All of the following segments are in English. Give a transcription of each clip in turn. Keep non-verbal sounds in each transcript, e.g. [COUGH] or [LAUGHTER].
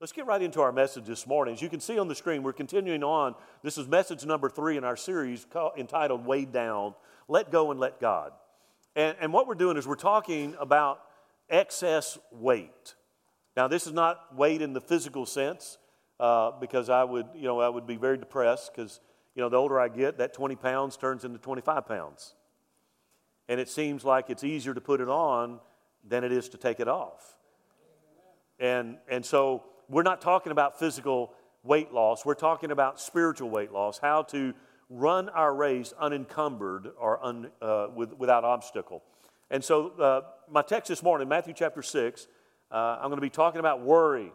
Let's get right into our message this morning. As you can see on the screen, we're continuing on. This is message number three in our series called, entitled Weighed Down Let Go and Let God. And, and what we're doing is we're talking about excess weight. Now, this is not weight in the physical sense, uh, because I would, you know, I would be very depressed because, you know, the older I get, that 20 pounds turns into 25 pounds. And it seems like it's easier to put it on than it is to take it off. And, and so we're not talking about physical weight loss, we're talking about spiritual weight loss, how to run our race unencumbered or un, uh, with, without obstacle. And so, uh, my text this morning, Matthew chapter 6, uh, I'm going to be talking about worry.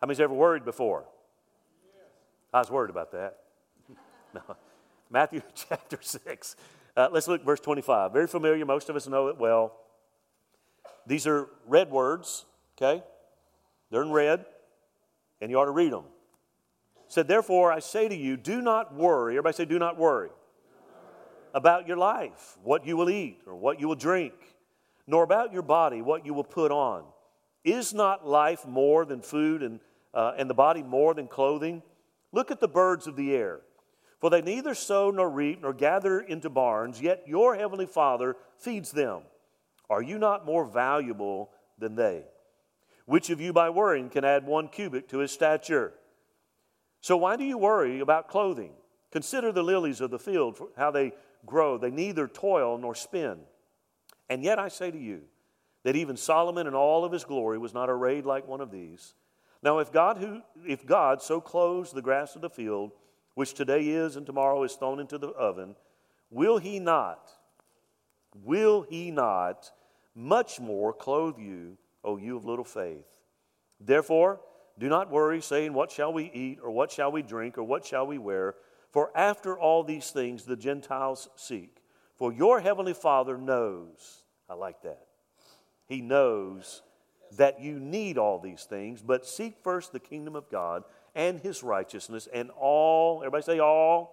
How many's ever worried before? I was worried about that. [LAUGHS] no. Matthew [LAUGHS] chapter 6. Uh, let's look verse 25. Very familiar, most of us know it well. These are red words, okay? They're in red, and you ought to read them. said, Therefore, I say to you, do not worry. Everybody say, do not worry about your life, what you will eat or what you will drink, nor about your body, what you will put on. Is not life more than food and, uh, and the body more than clothing? Look at the birds of the air. For they neither sow nor reap nor gather into barns, yet your heavenly Father feeds them. Are you not more valuable than they? Which of you by worrying can add one cubit to his stature? So why do you worry about clothing? Consider the lilies of the field, how they grow. They neither toil nor spin. And yet I say to you that even Solomon in all of his glory was not arrayed like one of these. Now if God who if God so clothes the grass of the field, which today is and tomorrow is thrown into the oven, will he not will he not much more clothe you, O you of little faith. Therefore, do not worry, saying, What shall we eat, or what shall we drink, or what shall we wear? For after all these things the Gentiles seek. For your heavenly Father knows. I like that. He knows that you need all these things, but seek first the kingdom of God and his righteousness, and all, everybody say all,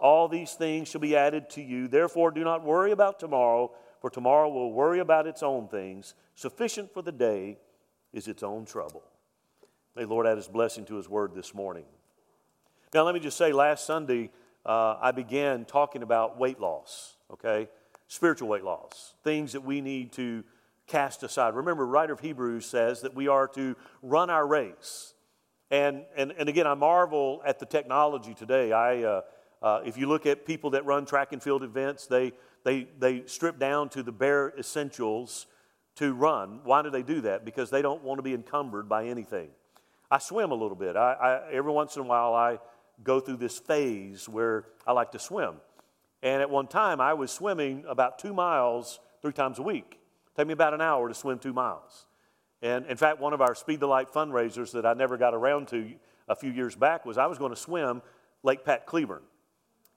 all these things shall be added to you. Therefore, do not worry about tomorrow for tomorrow will worry about its own things. Sufficient for the day is its own trouble. May Lord add his blessing to his word this morning. Now, let me just say, last Sunday, uh, I began talking about weight loss, okay? Spiritual weight loss, things that we need to cast aside. Remember, writer of Hebrews says that we are to run our race. And, and, and again, I marvel at the technology today. I, uh, uh, if you look at people that run track and field events, they, they, they strip down to the bare essentials to run. Why do they do that? Because they don't want to be encumbered by anything. I swim a little bit. I, I, every once in a while, I go through this phase where I like to swim. And at one time, I was swimming about two miles three times a week. Take me about an hour to swim two miles. And in fact, one of our Speed the Light fundraisers that I never got around to a few years back was I was going to swim Lake Pat Cleburne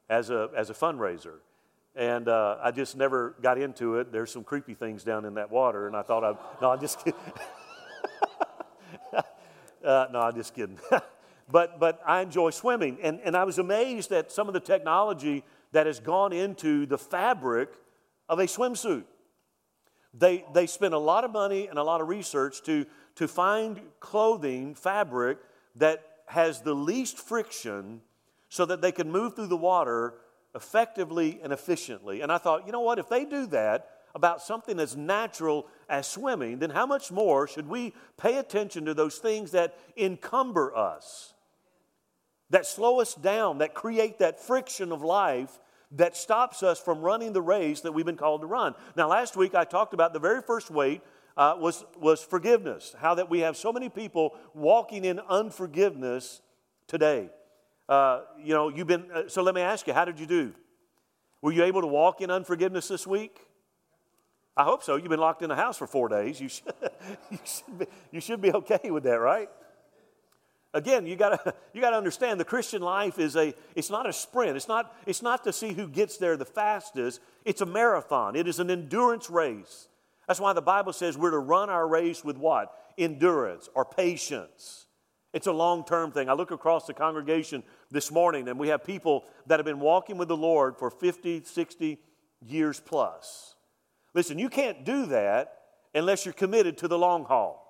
as a, as a fundraiser. And uh, I just never got into it. There's some creepy things down in that water, and I thought I no, I'm just kidding. [LAUGHS] uh, no, I'm just kidding. [LAUGHS] but but I enjoy swimming, and and I was amazed at some of the technology that has gone into the fabric of a swimsuit. They they spend a lot of money and a lot of research to to find clothing fabric that has the least friction, so that they can move through the water effectively and efficiently. And I thought, you know what, if they do that about something as natural as swimming, then how much more should we pay attention to those things that encumber us, that slow us down, that create that friction of life that stops us from running the race that we've been called to run? Now, last week I talked about the very first weight. Uh, was, was forgiveness, how that we have so many people walking in unforgiveness today. Uh, you know, you've been, uh, so let me ask you, how did you do? Were you able to walk in unforgiveness this week? I hope so. You've been locked in the house for four days. You should, [LAUGHS] you should, be, you should be okay with that, right? Again, you gotta, [LAUGHS] you gotta understand the Christian life is a, it's not a sprint. It's not, it's not to see who gets there the fastest. It's a marathon. It is an endurance race. That's why the Bible says we're to run our race with what? Endurance or patience. It's a long term thing. I look across the congregation this morning and we have people that have been walking with the Lord for 50, 60 years plus. Listen, you can't do that unless you're committed to the long haul.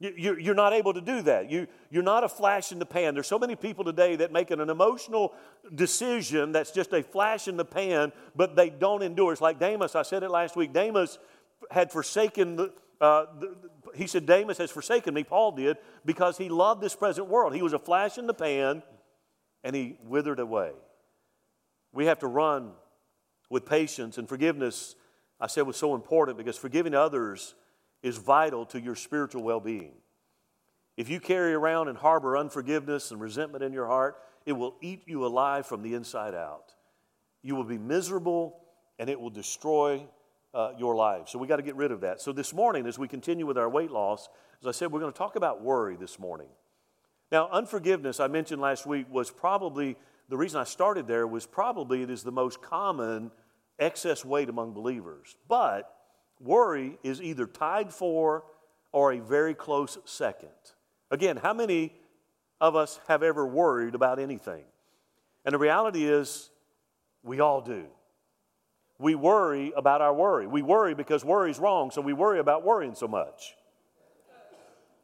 You're not able to do that. You, you're not a flash in the pan. There's so many people today that make an emotional decision that's just a flash in the pan, but they don't endure. It's like Demas. I said it last week. Demas had forsaken the, uh, he said, Demas has forsaken me, Paul did, because he loved this present world. He was a flash in the pan and he withered away. We have to run with patience and forgiveness. I said was so important because forgiving others is vital to your spiritual well being. If you carry around and harbor unforgiveness and resentment in your heart, it will eat you alive from the inside out. You will be miserable and it will destroy uh, your life. So we got to get rid of that. So this morning, as we continue with our weight loss, as I said, we're going to talk about worry this morning. Now, unforgiveness, I mentioned last week, was probably the reason I started there was probably it is the most common excess weight among believers. But worry is either tied for or a very close second. Again, how many of us have ever worried about anything? And the reality is, we all do. We worry about our worry. We worry because worry is wrong, so we worry about worrying so much.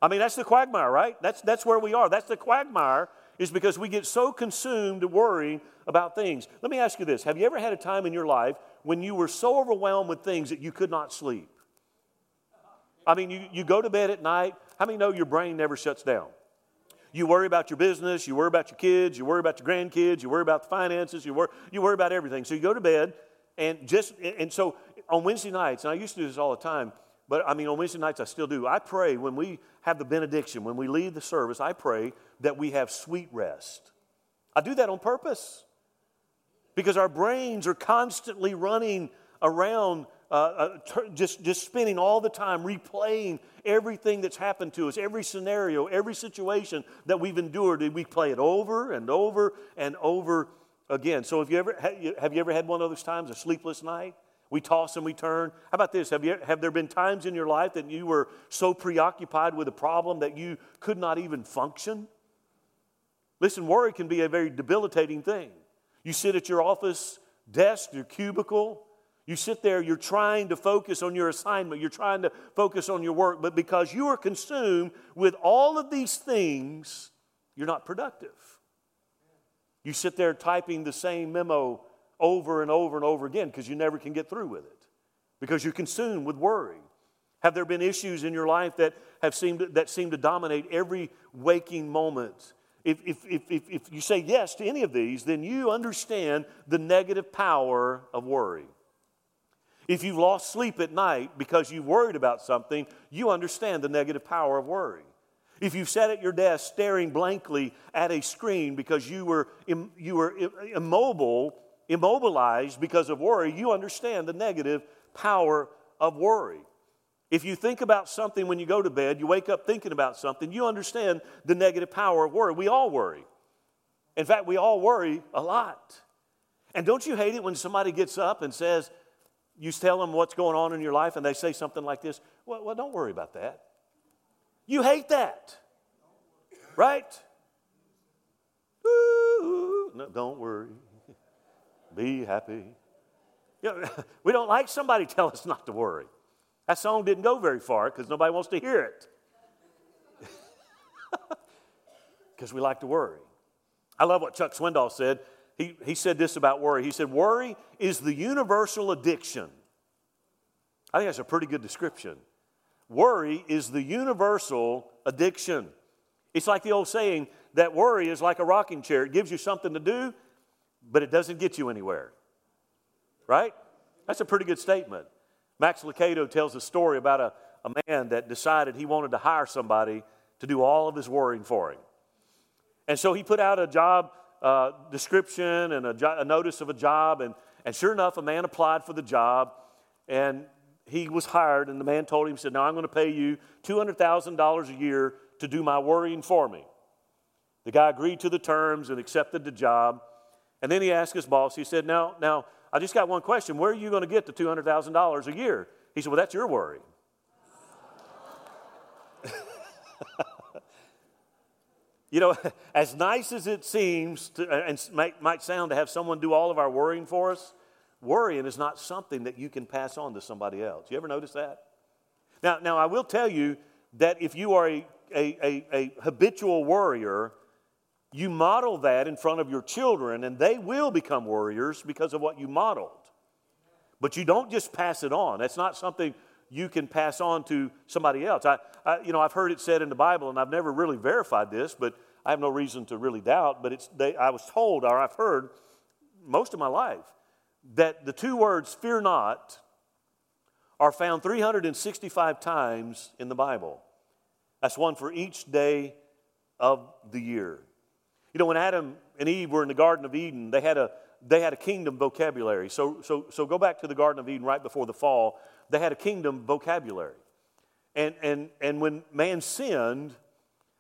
I mean, that's the quagmire, right? That's, that's where we are. That's the quagmire, is because we get so consumed worrying about things. Let me ask you this Have you ever had a time in your life when you were so overwhelmed with things that you could not sleep? I mean, you, you go to bed at night. How many know your brain never shuts down? You worry about your business, you worry about your kids, you worry about your grandkids, you worry about the finances, you worry, you worry about everything. So you go to bed, and just and so on Wednesday nights, and I used to do this all the time, but I mean on Wednesday nights I still do. I pray when we have the benediction, when we leave the service, I pray that we have sweet rest. I do that on purpose because our brains are constantly running around, uh, uh, just, just spinning all the time, replaying everything that's happened to us, every scenario, every situation that we've endured. We play it over and over and over again. So, have you ever, have you ever had one of those times, a sleepless night? We toss and we turn. How about this? Have, you, have there been times in your life that you were so preoccupied with a problem that you could not even function? Listen, worry can be a very debilitating thing. You sit at your office desk, your cubicle, you sit there, you're trying to focus on your assignment, you're trying to focus on your work, but because you are consumed with all of these things, you're not productive. You sit there typing the same memo over and over and over again because you never can get through with it because you're consumed with worry. Have there been issues in your life that have seemed that seem to dominate every waking moment? If, if, if, if, if you say yes to any of these, then you understand the negative power of worry. If you've lost sleep at night because you've worried about something, you understand the negative power of worry. If you've sat at your desk staring blankly at a screen because you were, you were immobile, immobilized because of worry, you understand the negative power of worry. If you think about something when you go to bed, you wake up thinking about something, you understand the negative power of worry. We all worry. In fact, we all worry a lot. And don't you hate it when somebody gets up and says, you tell them what's going on in your life and they say something like this? Well, well don't worry about that. You hate that, right? Ooh, no, don't worry. Be happy. You know, [LAUGHS] we don't like somebody tell us not to worry. That song didn't go very far because nobody wants to hear it. [LAUGHS] Because we like to worry. I love what Chuck Swindoll said. He, he said this about worry. He said, Worry is the universal addiction. I think that's a pretty good description. Worry is the universal addiction. It's like the old saying that worry is like a rocking chair. It gives you something to do, but it doesn't get you anywhere. Right? That's a pretty good statement. Max Lucado tells a story about a, a man that decided he wanted to hire somebody to do all of his worrying for him. And so he put out a job uh, description and a, jo- a notice of a job, and, and sure enough, a man applied for the job, and he was hired, and the man told him, he said, Now I'm going to pay you $200,000 a year to do my worrying for me. The guy agreed to the terms and accepted the job. And then he asked his boss, he said, Now, now I just got one question. Where are you going to get the $200,000 a year? He said, Well, that's your worry. [LAUGHS] you know, [LAUGHS] as nice as it seems to, and might, might sound to have someone do all of our worrying for us, Worrying is not something that you can pass on to somebody else. You ever notice that? Now, now I will tell you, that if you are a, a, a, a habitual worrier, you model that in front of your children, and they will become warriors because of what you modeled. But you don't just pass it on. That's not something you can pass on to somebody else. I, I, you know, I've heard it said in the Bible, and I've never really verified this, but I have no reason to really doubt. But it's, they, I was told, or I've heard most of my life, that the two words "fear not" are found 365 times in the Bible. That's one for each day of the year. You know, when Adam and Eve were in the Garden of Eden, they had a, they had a kingdom vocabulary. So, so, so go back to the Garden of Eden right before the fall. They had a kingdom vocabulary. And, and, and when man sinned,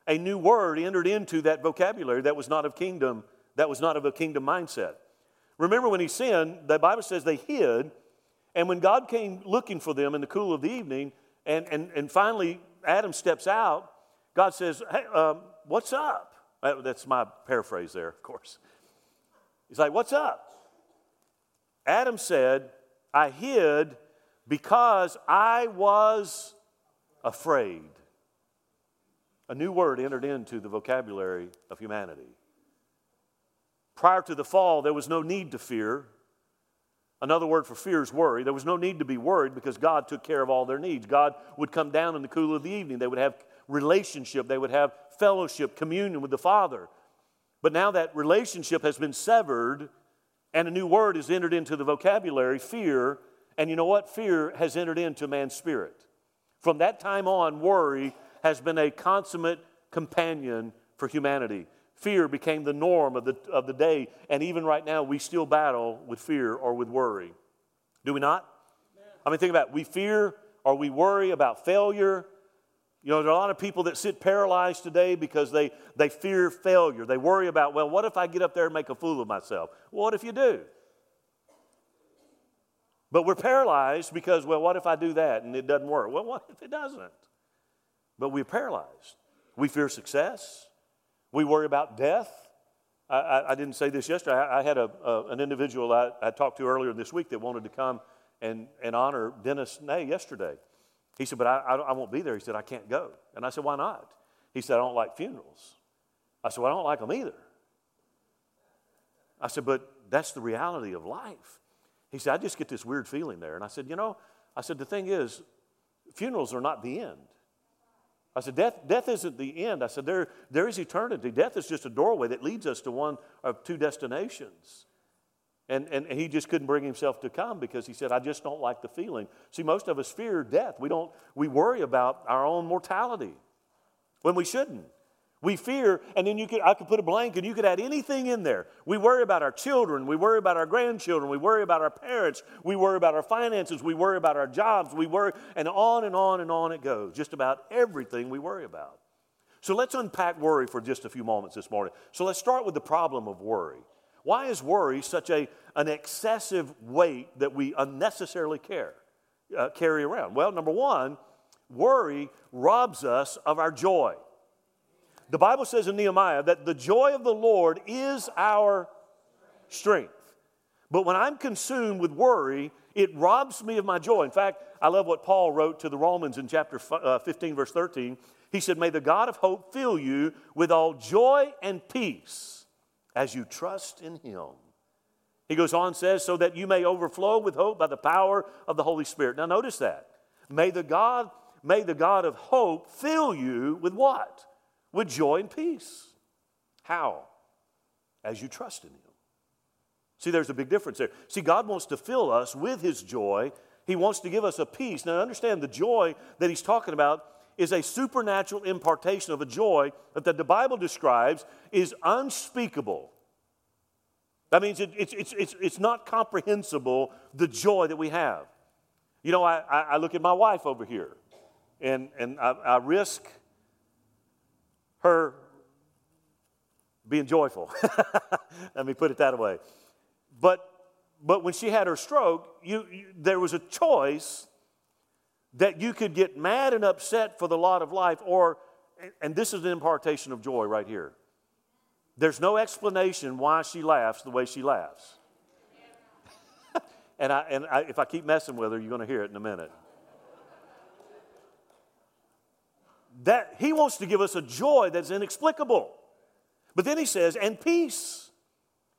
a new word entered into that vocabulary that was not of kingdom, that was not of a kingdom mindset. Remember when he sinned, the Bible says they hid, and when God came looking for them in the cool of the evening, and, and, and finally Adam steps out, God says, Hey, um, what's up? That's my paraphrase there, of course. He's like, What's up? Adam said, I hid because I was afraid. A new word entered into the vocabulary of humanity. Prior to the fall, there was no need to fear. Another word for fear is worry. There was no need to be worried because God took care of all their needs. God would come down in the cool of the evening. They would have relationship, they would have fellowship, communion with the Father. But now that relationship has been severed and a new word is entered into the vocabulary fear. And you know what? Fear has entered into man's spirit. From that time on, worry has been a consummate companion for humanity. Fear became the norm of the, of the day, and even right now, we still battle with fear or with worry. Do we not? I mean, think about it. We fear or we worry about failure, you know, there are a lot of people that sit paralyzed today because they, they fear failure. They worry about, well, what if I get up there and make a fool of myself? Well, what if you do? But we're paralyzed because, well, what if I do that and it doesn't work? Well, what if it doesn't? But we're paralyzed. We fear success. We worry about death. I, I, I didn't say this yesterday. I, I had a, a, an individual I, talked to earlier this week that wanted to come and, and honor Dennis Ney yesterday. He said, But I won't be there. He said, I can't go. And I said, Why not? He said, I don't like funerals. I said, Well, I don't like them either. I said, But that's the reality of life. He said, I just get this weird feeling there. And I said, You know, I said, The thing is, funerals are not the end. I said, death, death isn't the end. I said, there, there is eternity. Death is just a doorway that leads us to one of two destinations. And, and he just couldn't bring himself to come because he said, I just don't like the feeling. See, most of us fear death. We, don't, we worry about our own mortality when we shouldn't. We fear, and then you could, I could put a blank and you could add anything in there. We worry about our children. We worry about our grandchildren. We worry about our parents. We worry about our finances. We worry about our jobs. We worry, and on and on and on it goes. Just about everything we worry about. So let's unpack worry for just a few moments this morning. So let's start with the problem of worry. Why is worry such a, an excessive weight that we unnecessarily care, uh, carry around? Well, number one, worry robs us of our joy. The Bible says in Nehemiah that the joy of the Lord is our strength. But when I'm consumed with worry, it robs me of my joy. In fact, I love what Paul wrote to the Romans in chapter uh, 15, verse 13. He said, May the God of hope fill you with all joy and peace as you trust in Him. He goes on and says, so that you may overflow with hope by the power of the Holy Spirit. Now, notice that. May the God, may the God of hope fill you with what? With joy and peace. How? As you trust in Him. See, there's a big difference there. See, God wants to fill us with His joy. He wants to give us a peace. Now, understand the joy that He's talking about is a supernatural impartation of a joy that the Bible describes is unspeakable. That means it, it's, it's, it's, it's not comprehensible, the joy that we have. You know, I, I look at my wife over here, and, and I, I risk her being joyful. [LAUGHS] Let me put it that way. But, but when she had her stroke, you, you, there was a choice that you could get mad and upset for the lot of life, or, and this is an impartation of joy right here. There's no explanation why she laughs the way she laughs. [LAUGHS] and I, and I, if I keep messing with her, you're going to hear it in a minute. That he wants to give us a joy that's inexplicable. But then he says, and peace.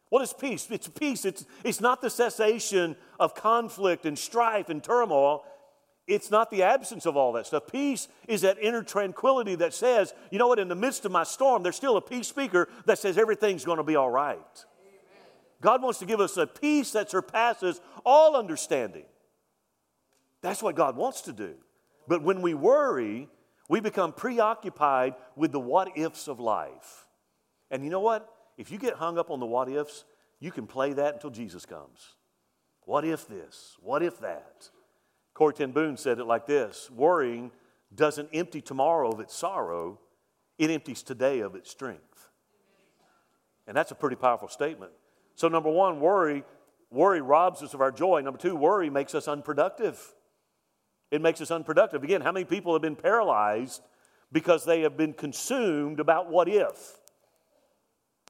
What is peace? It's peace. It's, it's not the cessation of conflict and strife and turmoil. It's not the absence of all that stuff. Peace is that inner tranquility that says, you know what, in the midst of my storm, there's still a peace speaker that says everything's going to be all right. Amen. God wants to give us a peace that surpasses all understanding. That's what God wants to do. But when we worry, we become preoccupied with the what ifs of life. And you know what? If you get hung up on the what ifs, you can play that until Jesus comes. What if this? What if that? Corrie ten Boom said it like this Worrying doesn't empty tomorrow of its sorrow, it empties today of its strength. And that's a pretty powerful statement. So, number one, worry, worry robs us of our joy. Number two, worry makes us unproductive. It makes us unproductive. Again, how many people have been paralyzed because they have been consumed about what if?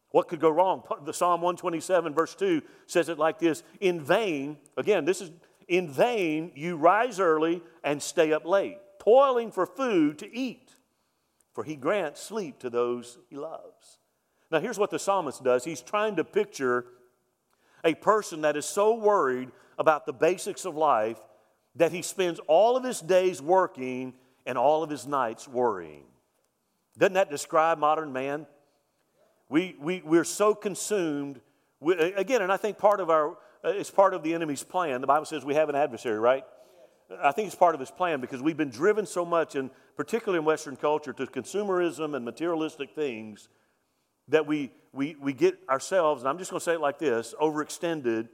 What could go wrong? The Psalm 127, verse 2 says it like this In vain, again, this is in vain you rise early and stay up late, toiling for food to eat, for he grants sleep to those he loves. Now, here's what the psalmist does he's trying to picture a person that is so worried about the basics of life that he spends all of his days working and all of his nights worrying. Doesn't that describe modern man? We, we, we're so consumed. With, again, and I think part of our, uh, it's part of the enemy's plan. The Bible says we have an adversary, right? I think it's part of his plan because we've been driven so much, and particularly in Western culture, to consumerism and materialistic things that we, we, we get ourselves, and I'm just going to say it like this, overextended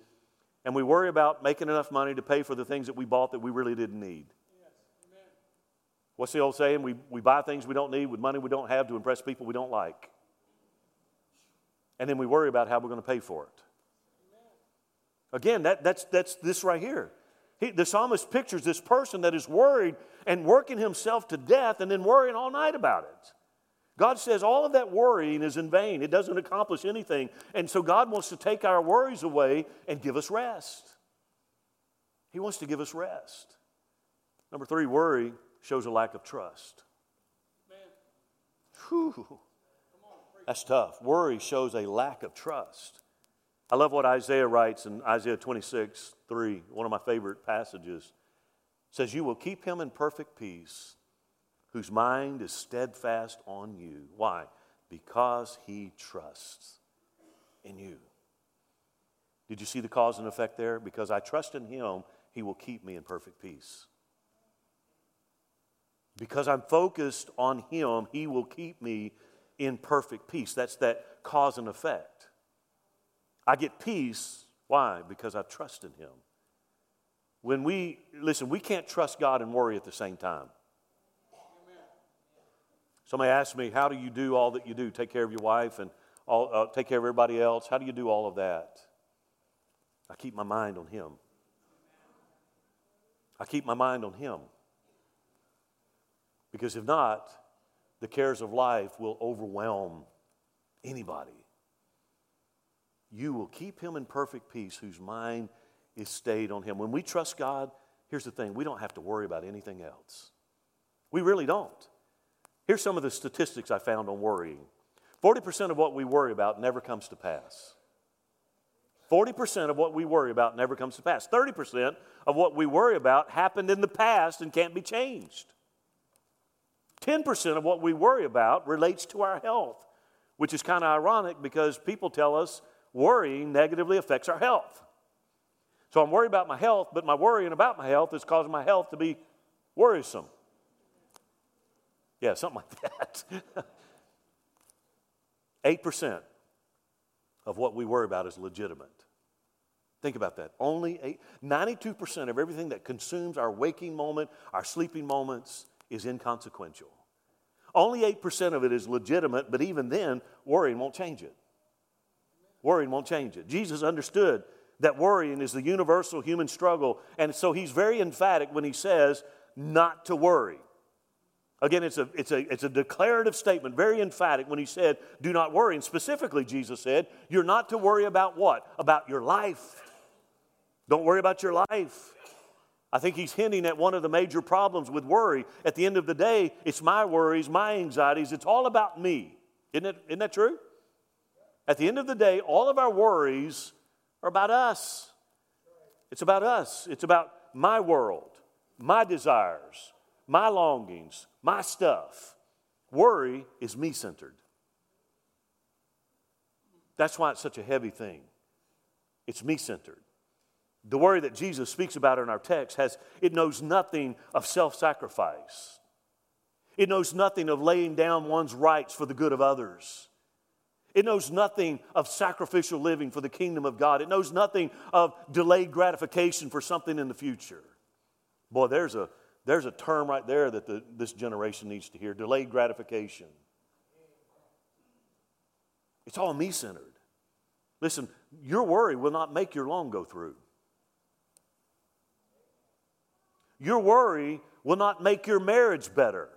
and we worry about making enough money to pay for the things that we bought that we really didn't need. Yes. What's the old saying? We, we buy things we don't need with money we don't have to impress people we don't like. And then we worry about how we're going to pay for it. Again, that, that's, that's this right here. He, the psalmist pictures this person that is worried and working himself to death and then worrying all night about it. God says all of that worrying is in vain. It doesn't accomplish anything. And so God wants to take our worries away and give us rest. He wants to give us rest. Number three, worry shows a lack of trust. Whew. That's tough. Worry shows a lack of trust. I love what Isaiah writes in Isaiah 26, 3, one of my favorite passages. It says, You will keep him in perfect peace whose mind is steadfast on you. Why? Because he trusts in you. Did you see the cause and effect there? Because I trust in him, he will keep me in perfect peace. Because I'm focused on him, he will keep me in perfect peace. That's that cause and effect. I get peace. Why? Because I trust in him. When we, listen, we can't trust God and worry at the same time. Somebody asked me, How do you do all that you do? Take care of your wife and all, uh, take care of everybody else. How do you do all of that? I keep my mind on Him. I keep my mind on Him. Because if not, the cares of life will overwhelm anybody. You will keep him in perfect peace whose mind is stayed on him. When we trust God, here's the thing we don't have to worry about anything else. We really don't. Here's some of the statistics I found on worrying 40% of what we worry about never comes to pass. 40% of what we worry about never comes to pass. 30% of what we worry about happened in the past and can't be changed. 10% of what we worry about relates to our health, which is kind of ironic because people tell us worrying negatively affects our health. So I'm worried about my health, but my worrying about my health is causing my health to be worrisome. Yeah, something like that. [LAUGHS] 8% of what we worry about is legitimate. Think about that. Only eight, 92% of everything that consumes our waking moment, our sleeping moments, is inconsequential. Only 8% of it is legitimate, but even then, worrying won't change it. Worrying won't change it. Jesus understood that worrying is the universal human struggle, and so he's very emphatic when he says not to worry. Again, it's a, it's, a, it's a declarative statement, very emphatic when he said, Do not worry. And specifically, Jesus said, You're not to worry about what? About your life. Don't worry about your life. I think he's hinting at one of the major problems with worry. At the end of the day, it's my worries, my anxieties, it's all about me. Isn't, it, isn't that true? At the end of the day, all of our worries are about us. It's about us. It's about my world, my desires, my longings, my stuff. Worry is me centered. That's why it's such a heavy thing. It's me centered. The worry that Jesus speaks about in our text has it knows nothing of self-sacrifice. It knows nothing of laying down one's rights for the good of others. It knows nothing of sacrificial living for the kingdom of God. It knows nothing of delayed gratification for something in the future. Boy, there's a, there's a term right there that the, this generation needs to hear delayed gratification. It's all me centered. Listen, your worry will not make your loan go through. Your worry will not make your marriage better.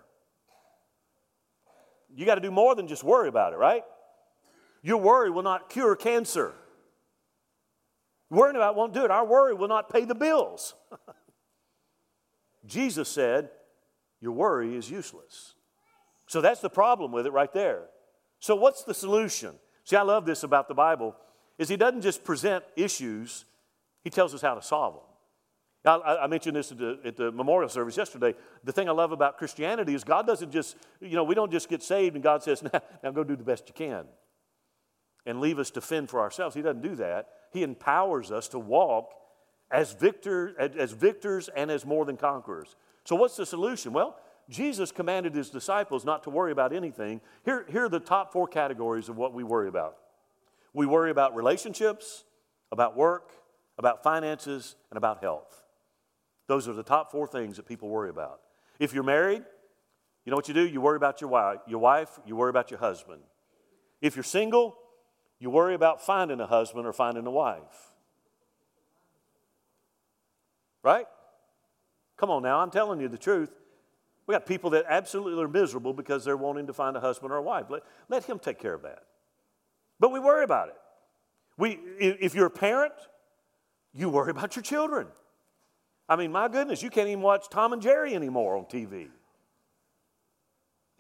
You got to do more than just worry about it, right? Your worry will not cure cancer. Worrying about won't do it. Our worry will not pay the bills. [LAUGHS] Jesus said, Your worry is useless. So that's the problem with it right there. So, what's the solution? See, I love this about the Bible is he doesn't just present issues, he tells us how to solve them. I, I mentioned this at the, at the, memorial service yesterday. The thing I love about Christianity is God doesn't just, you know, we don't just get saved and God says, [LAUGHS] now, now go do the best you can and leave us to fend for ourselves. He doesn't do that. He empowers us to walk as, victor, as victors and as more than conquerors. So, what's the solution? Well, Jesus commanded his disciples not to worry about anything. Here, here are the top four categories of what we worry about we worry about relationships, about work, about finances, and about health. Those are the top four things that people worry about. If you're married, you know what you do? You worry about your wife, your wife, you worry about your husband. If you're single, you worry about finding a husband or finding a wife. Right? Come on now, I'm telling you the truth. We got people that absolutely are miserable because they're wanting to find a husband or a wife. Let, let him take care of that. But we worry about it. We, if you're a parent, you worry about your children. I mean, my goodness, you can't even watch Tom and Jerry anymore on TV.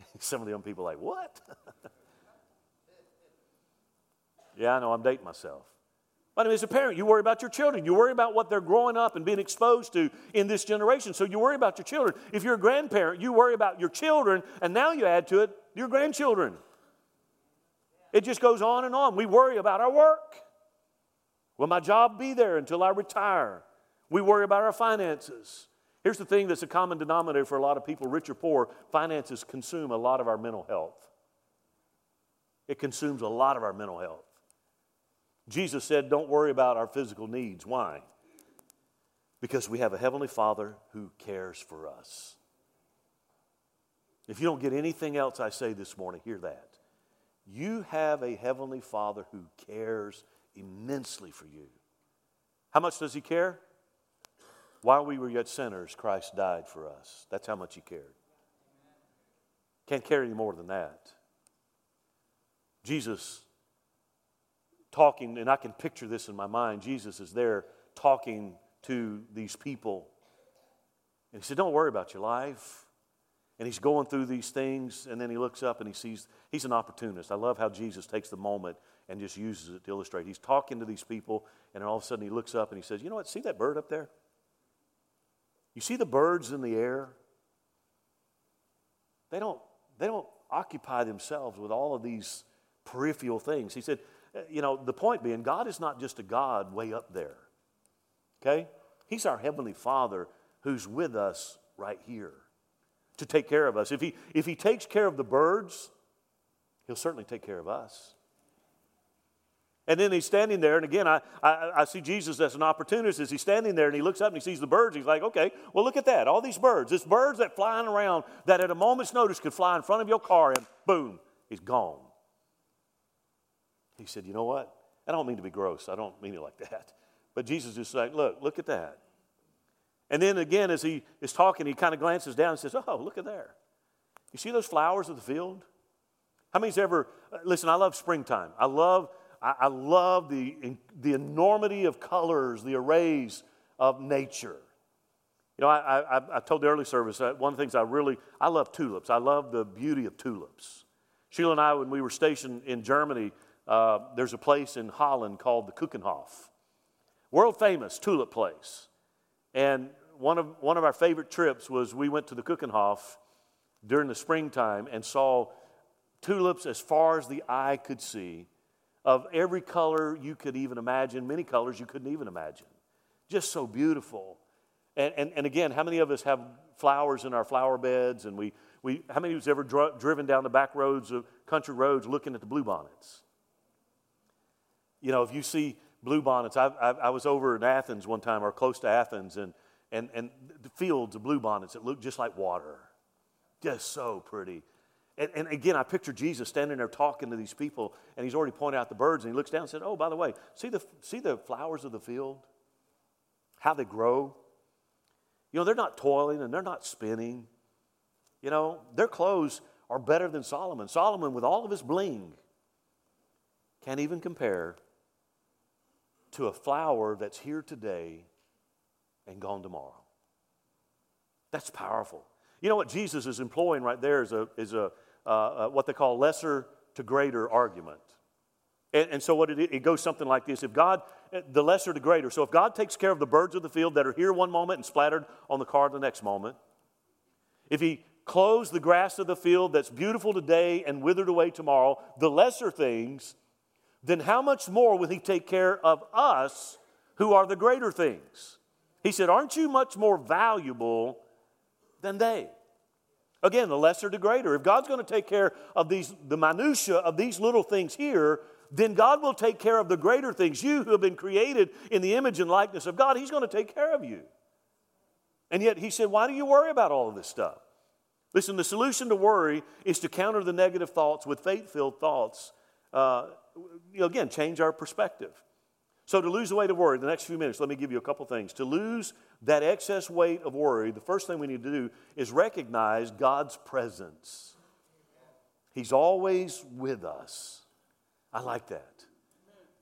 [LAUGHS] Some of the young people are like, what? [LAUGHS] yeah, I know, I'm dating myself. I mean, as a parent, you worry about your children. You worry about what they're growing up and being exposed to in this generation. So you worry about your children. If you're a grandparent, you worry about your children, and now you add to it your grandchildren. It just goes on and on. We worry about our work. Will my job be there until I retire? We worry about our finances. Here's the thing that's a common denominator for a lot of people, rich or poor finances consume a lot of our mental health. It consumes a lot of our mental health. Jesus said, Don't worry about our physical needs. Why? Because we have a Heavenly Father who cares for us. If you don't get anything else I say this morning, hear that. You have a Heavenly Father who cares immensely for you. How much does He care? While we were yet sinners, Christ died for us. That's how much He cared. Can't care any more than that. Jesus talking, and I can picture this in my mind. Jesus is there talking to these people. And he said, Don't worry about your life. And he's going through these things, and then he looks up and he sees he's an opportunist. I love how Jesus takes the moment and just uses it to illustrate. He's talking to these people, and all of a sudden he looks up and he says, You know what? See that bird up there? You see the birds in the air? They don't, they don't occupy themselves with all of these peripheral things. He said, Uh, you know, the point being, God is not just a God way up there. Okay? He's our Heavenly Father who's with us right here to take care of us. If He, if he takes care of the birds, He'll certainly take care of us. And then he's standing there, and again, I, I, I, see Jesus as an opportunist as he's standing there and he looks up and he sees the birds. He's like, okay, well, look at that. All these birds. It's birds that flying around that at a moment's notice could fly in front of your car and boom, he's gone. He said, you know what? I don't mean to be gross. I don't mean it like that. But Jesus is like, look, look at that. And then again, as he is talking, he kind of glances down and says, oh, look at there. You see those flowers of the field? How many's ever, listen, I love springtime. I love I, I love the, the enormity of colors, the arrays of nature. You know, I, I, I told the early service, uh, one of the things I really, I love tulips. I love the beauty of tulips. Sheila and I, when we were stationed in Germany, uh, there's a place in Holland called the Keukenhof. World famous tulip place. And one of, one of our favorite trips was we went to the Keukenhof during the springtime and saw tulips as far as the eye could see of every color you could even imagine, many colors you couldn't even imagine. Just so beautiful. And, and, and again, how many of us have flowers in our flower beds? And we, we, how many of us ever dr- driven down the back roads of country roads looking at the bluebonnets? You know, if you see bluebonnets, I, I, I was over in Athens one time or close to Athens, and, and, and the fields of bluebonnets that look just like water. Just so pretty. And, and, again, I picture Jesus standing there talking to these people, and he's already pointed out the birds, and he looks down and said, Oh, by the way, see the, see the flowers of the field? How they grow? You know, they're not toiling and they're not spinning. You know, their clothes are better than Solomon. Solomon, with all of his bling, can't even compare to a flower that's here today and gone tomorrow. That's powerful. You know what Jesus is employing right there is a, is a uh, uh, what they call lesser to greater argument. And, and so what it, it goes something like this: If God, the lesser to greater. So if God takes care of the birds of the field that are here one moment and splattered on the car the next moment, if He clothes the grass of the field that's beautiful today and withered away tomorrow, the lesser things, then how much more will He take care of us who are the greater things? He said, Aren't you much more valuable than they? Again, the lesser to greater. If God's going to take care of these, the minutia of these little things here, then God will take care of the greater things. You who have been created in the image and likeness of God, He's going to take care of you. And yet He said, Why do you worry about all of this stuff? Listen, the solution to worry is to counter the negative thoughts with faith filled thoughts. Uh, you know, again, change our perspective. So, to lose the weight of worry, the next few minutes, let me give you a couple things. To lose that excess weight of worry, the first thing we need to do is recognize God's presence. He's always with us. I like that.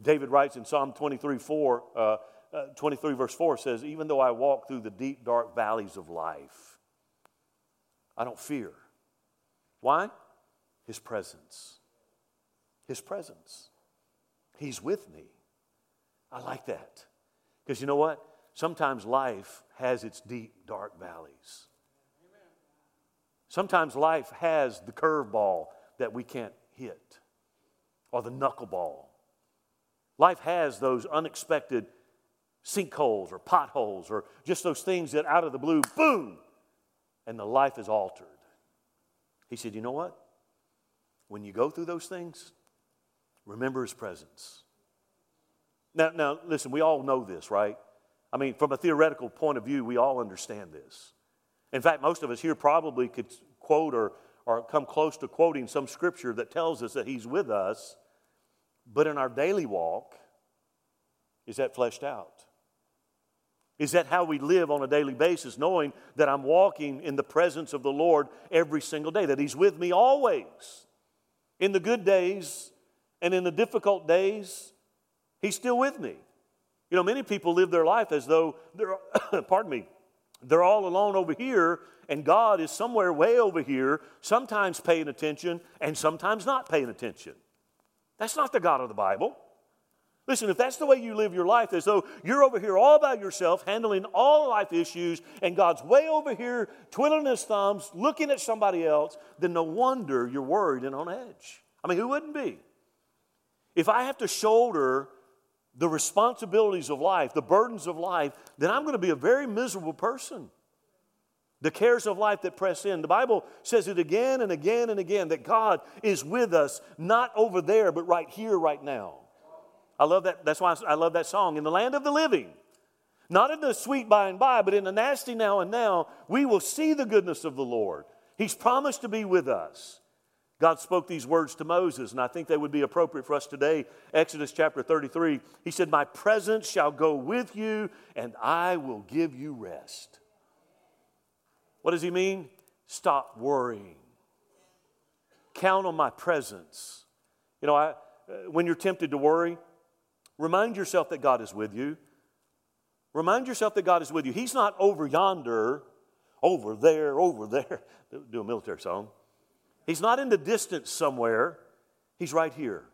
David writes in Psalm 23, 4, uh, uh, 23 verse 4 says, Even though I walk through the deep, dark valleys of life, I don't fear. Why? His presence. His presence. He's with me. I like that. Because you know what? Sometimes life has its deep, dark valleys. Sometimes life has the curveball that we can't hit or the knuckleball. Life has those unexpected sinkholes or potholes or just those things that out of the blue, boom, and the life is altered. He said, You know what? When you go through those things, remember his presence. Now, now, listen, we all know this, right? I mean, from a theoretical point of view, we all understand this. In fact, most of us here probably could quote or, or come close to quoting some scripture that tells us that He's with us, but in our daily walk, is that fleshed out? Is that how we live on a daily basis, knowing that I'm walking in the presence of the Lord every single day, that He's with me always? In the good days and in the difficult days, He's still with me. You know, many people live their life as though they're, [COUGHS] pardon me, they're all alone over here and God is somewhere way over here, sometimes paying attention and sometimes not paying attention. That's not the God of the Bible. Listen, if that's the way you live your life, as though you're over here all by yourself, handling all life issues, and God's way over here twiddling his thumbs, looking at somebody else, then no wonder you're worried and on edge. I mean, who wouldn't be? If I have to shoulder the responsibilities of life, the burdens of life, then I'm going to be a very miserable person. The cares of life that press in. The Bible says it again and again and again that God is with us, not over there, but right here, right now. I love that. That's why I love that song. In the land of the living, not in the sweet by and by, but in the nasty now and now, we will see the goodness of the Lord. He's promised to be with us. God spoke these words to Moses, and I think they would be appropriate for us today. Exodus chapter 33, he said, My presence shall go with you, and I will give you rest. What does he mean? Stop worrying. Count on my presence. You know, I, uh, when you're tempted to worry, remind yourself that God is with you. Remind yourself that God is with you. He's not over yonder, over there, over there. [LAUGHS] Do a military song. He's not in the distance somewhere. He's right here.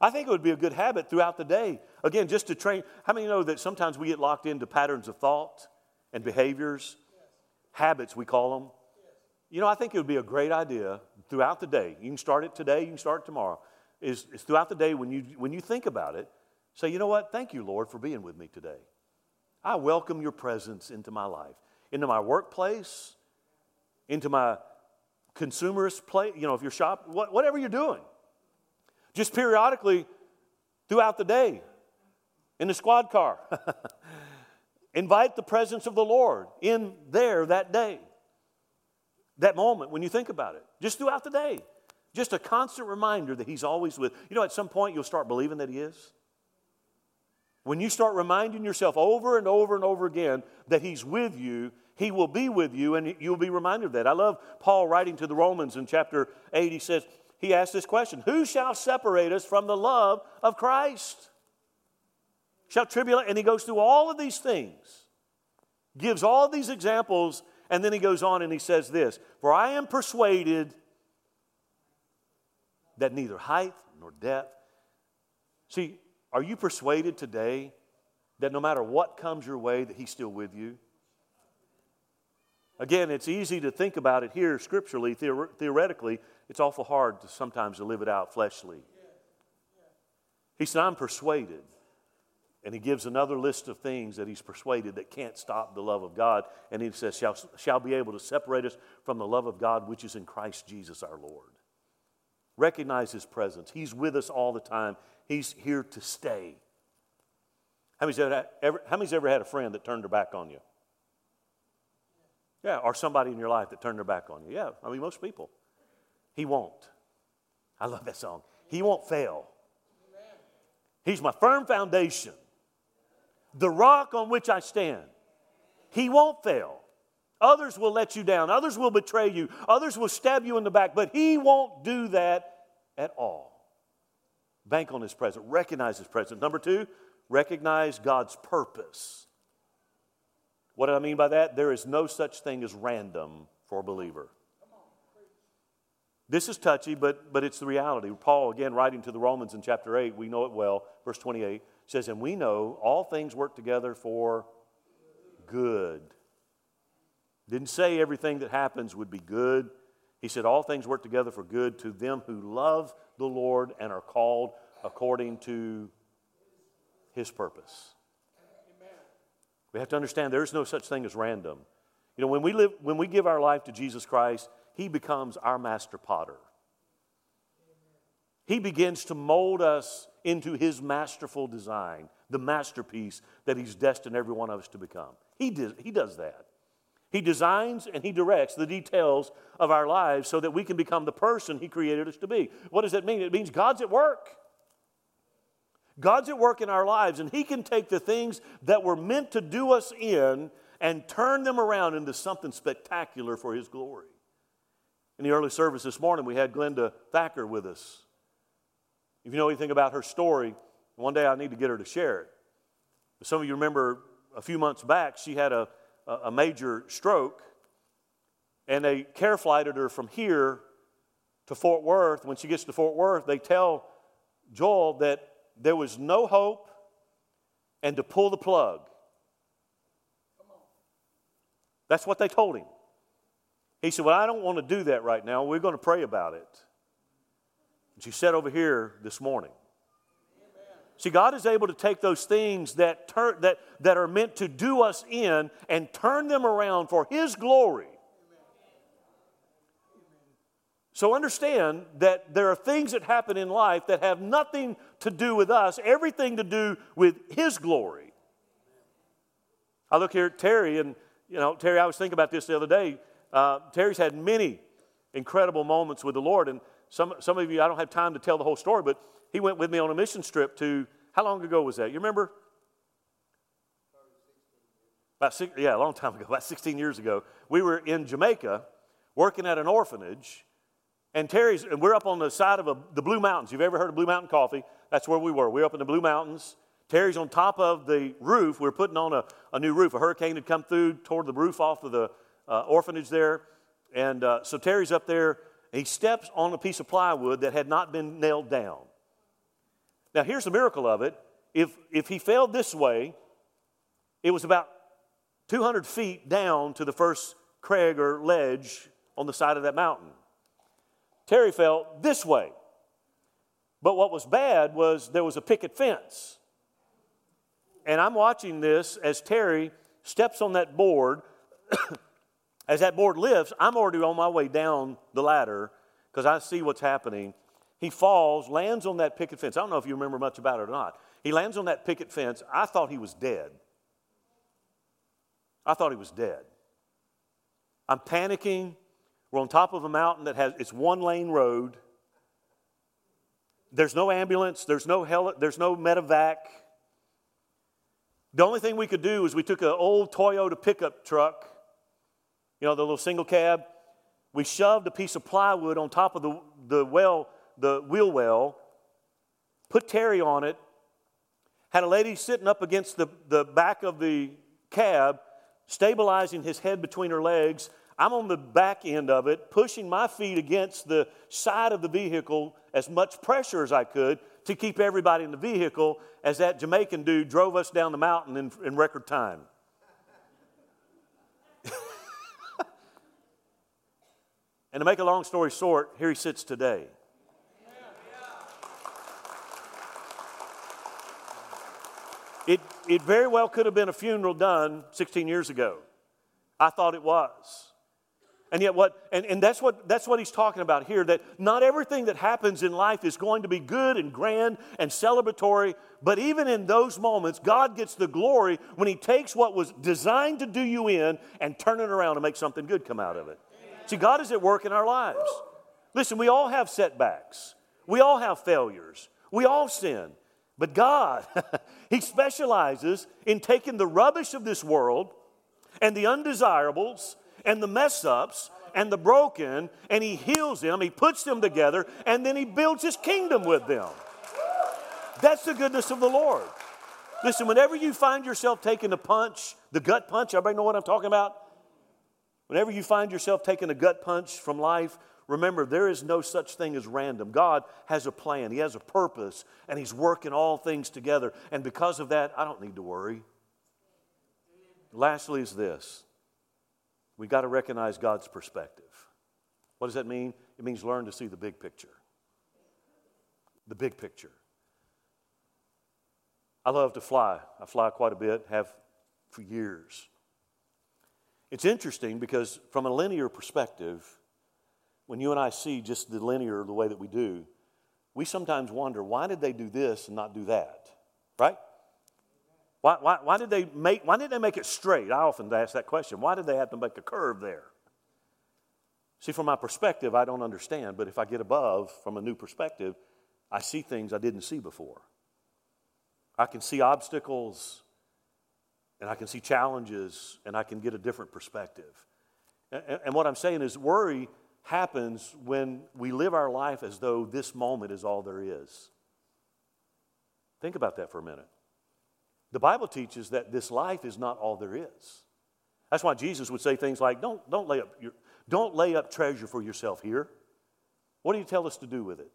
I think it would be a good habit throughout the day. Again, just to train. How many know that sometimes we get locked into patterns of thought and behaviors? Habits, we call them. You know, I think it would be a great idea throughout the day. You can start it today, you can start tomorrow. Is, is throughout the day when you, when you think about it, say, you know what? Thank you, Lord, for being with me today. I welcome your presence into my life, into my workplace, into my consumerist place, you know, if you're shopping, whatever you're doing. Just periodically throughout the day in the squad car. [LAUGHS] Invite the presence of the Lord in there that day, that moment when you think about it, just throughout the day. Just a constant reminder that He's always with. You know, at some point you'll start believing that He is. When you start reminding yourself over and over and over again that He's with you, He will be with you, and you'll be reminded of that. I love Paul writing to the Romans in chapter 8. He says, He asked this question Who shall separate us from the love of Christ? Shall tribulate, and he goes through all of these things, gives all these examples, and then he goes on and he says this For I am persuaded that neither height nor depth. See, are you persuaded today that no matter what comes your way, that He's still with you? Again, it's easy to think about it here scripturally, theore- theoretically. It's awful hard to sometimes to live it out fleshly. He said, I'm persuaded. And he gives another list of things that he's persuaded that can't stop the love of God. And he says, shall, shall be able to separate us from the love of God which is in Christ Jesus our Lord. Recognize his presence. He's with us all the time. He's here to stay. How many's ever, how many's ever had a friend that turned their back on you? Yeah, or somebody in your life that turned their back on you. Yeah, I mean, most people. He won't. I love that song. He won't fail. He's my firm foundation, the rock on which I stand. He won't fail. Others will let you down, others will betray you, others will stab you in the back, but He won't do that at all. Bank on his presence, recognize his presence. Number two, recognize God's purpose. What do I mean by that? There is no such thing as random for a believer. This is touchy, but, but it's the reality. Paul, again, writing to the Romans in chapter 8, we know it well, verse 28, says, And we know all things work together for good. Didn't say everything that happens would be good. He said, All things work together for good to them who love the Lord and are called according to his purpose. We have to understand there is no such thing as random. You know, when we, live, when we give our life to Jesus Christ, he becomes our master potter. He begins to mold us into his masterful design, the masterpiece that he's destined every one of us to become. He, he does that. He designs and He directs the details of our lives so that we can become the person He created us to be. What does that mean? It means God's at work. God's at work in our lives, and He can take the things that were meant to do us in and turn them around into something spectacular for His glory. In the early service this morning, we had Glenda Thacker with us. If you know anything about her story, one day I need to get her to share it. Some of you remember a few months back, she had a a major stroke, and they care flighted her from here to Fort Worth. When she gets to Fort Worth, they tell Joel that there was no hope and to pull the plug. That's what they told him. He said, Well, I don't want to do that right now. We're going to pray about it. And she said over here this morning. See, God is able to take those things that, turn, that, that are meant to do us in and turn them around for His glory. So understand that there are things that happen in life that have nothing to do with us, everything to do with His glory. I look here at Terry, and, you know, Terry, I was thinking about this the other day. Uh, Terry's had many incredible moments with the Lord, and some, some of you, I don't have time to tell the whole story, but he went with me on a mission trip to, how long ago was that? You remember? About six, yeah, a long time ago, about 16 years ago. We were in Jamaica working at an orphanage, and Terry's, and we're up on the side of a, the Blue Mountains. You've ever heard of Blue Mountain Coffee? That's where we were. We are up in the Blue Mountains. Terry's on top of the roof. We are putting on a, a new roof. A hurricane had come through, tore the roof off of the uh, orphanage there. And uh, so Terry's up there. he steps on a piece of plywood that had not been nailed down. Now, here's the miracle of it. If, if he fell this way, it was about 200 feet down to the first crag or ledge on the side of that mountain. Terry fell this way. But what was bad was there was a picket fence. And I'm watching this as Terry steps on that board. [COUGHS] as that board lifts, I'm already on my way down the ladder because I see what's happening. He falls, lands on that picket fence. I don't know if you remember much about it or not. He lands on that picket fence. I thought he was dead. I thought he was dead. I'm panicking. We're on top of a mountain that has it's one lane road. There's no ambulance, there's no hel- there's no medevac. The only thing we could do is we took an old Toyota pickup truck, you know, the little single cab. We shoved a piece of plywood on top of the, the well, the wheel well, put Terry on it, had a lady sitting up against the, the back of the cab, stabilizing his head between her legs. I'm on the back end of it, pushing my feet against the side of the vehicle as much pressure as I could to keep everybody in the vehicle as that Jamaican dude drove us down the mountain in, in record time. [LAUGHS] and to make a long story short, here he sits today. It, it very well could have been a funeral done 16 years ago. I thought it was. And yet what and, and that's what that's what he's talking about here that not everything that happens in life is going to be good and grand and celebratory, but even in those moments, God gets the glory when he takes what was designed to do you in and turn it around and make something good come out of it. See, God is at work in our lives. Listen, we all have setbacks. We all have failures. We all sin. But God, [LAUGHS] He specializes in taking the rubbish of this world and the undesirables and the mess ups and the broken and He heals them, He puts them together, and then He builds His kingdom with them. That's the goodness of the Lord. Listen, whenever you find yourself taking a punch, the gut punch, everybody know what I'm talking about? Whenever you find yourself taking a gut punch from life, Remember, there is no such thing as random. God has a plan, He has a purpose, and He's working all things together. And because of that, I don't need to worry. Lastly, is this we've got to recognize God's perspective. What does that mean? It means learn to see the big picture. The big picture. I love to fly. I fly quite a bit, have for years. It's interesting because, from a linear perspective, when you and I see just the linear the way that we do, we sometimes wonder why did they do this and not do that? Right? Why, why, why, did they make, why did they make it straight? I often ask that question. Why did they have to make a curve there? See, from my perspective, I don't understand, but if I get above from a new perspective, I see things I didn't see before. I can see obstacles and I can see challenges and I can get a different perspective. And, and what I'm saying is, worry happens when we live our life as though this moment is all there is. Think about that for a minute. The Bible teaches that this life is not all there is. That's why Jesus would say things like, don't, don't, lay, up your, don't lay up treasure for yourself here. What do you tell us to do with it?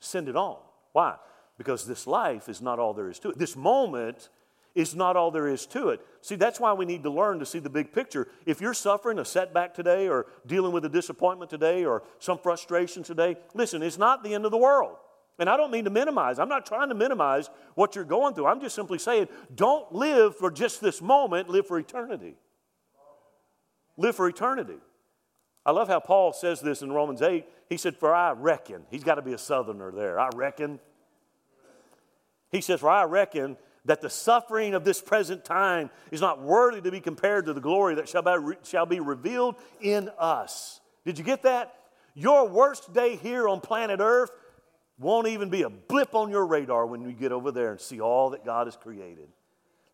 Send it on. Why? Because this life is not all there is to it. This moment is not all there is to it. See, that's why we need to learn to see the big picture. If you're suffering a setback today or dealing with a disappointment today or some frustration today, listen, it's not the end of the world. And I don't mean to minimize. I'm not trying to minimize what you're going through. I'm just simply saying don't live for just this moment, live for eternity. Live for eternity. I love how Paul says this in Romans 8. He said, For I reckon, he's got to be a southerner there. I reckon. He says, For I reckon that the suffering of this present time is not worthy to be compared to the glory that shall be, shall be revealed in us. Did you get that? Your worst day here on planet Earth won't even be a blip on your radar when you get over there and see all that God has created.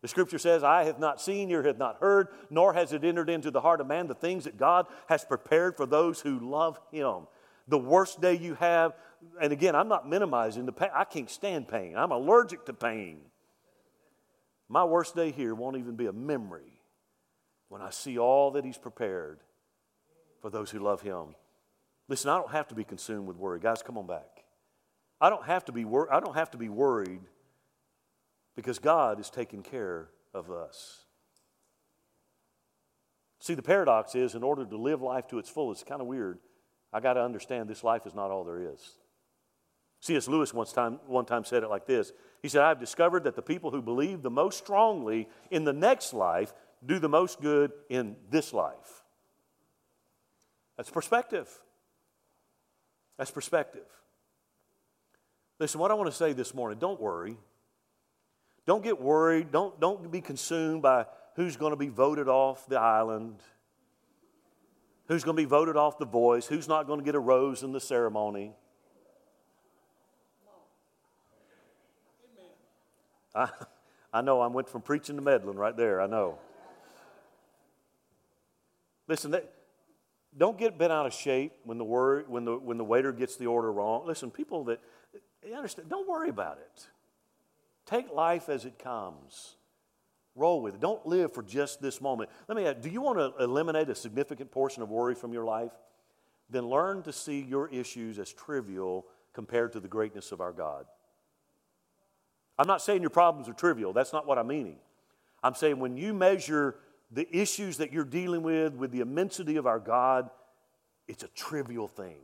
The scripture says, Eye have not seen, ear have not heard, nor has it entered into the heart of man the things that God has prepared for those who love him. The worst day you have, and again, I'm not minimizing the pain. I can't stand pain. I'm allergic to pain. My worst day here won't even be a memory when I see all that He's prepared for those who love Him. Listen, I don't have to be consumed with worry. Guys, come on back. I don't have to be, wor- I don't have to be worried because God is taking care of us. See, the paradox is in order to live life to its fullest, it's kind of weird. I got to understand this life is not all there is. C.S. Lewis once time, one time said it like this He said, I've discovered that the people who believe the most strongly in the next life do the most good in this life. That's perspective. That's perspective. Listen, what I want to say this morning don't worry. Don't get worried. Don't, don't be consumed by who's going to be voted off the island, who's going to be voted off the voice, who's not going to get a rose in the ceremony. I, I know I went from preaching to meddling right there, I know. Listen, don't get bent out of shape when the, word, when, the, when the waiter gets the order wrong. Listen, people that, you understand, don't worry about it. Take life as it comes. Roll with it. Don't live for just this moment. Let me ask do you want to eliminate a significant portion of worry from your life? Then learn to see your issues as trivial compared to the greatness of our God. I'm not saying your problems are trivial, that's not what I'm meaning. I'm saying when you measure the issues that you're dealing with with the immensity of our God, it's a trivial thing.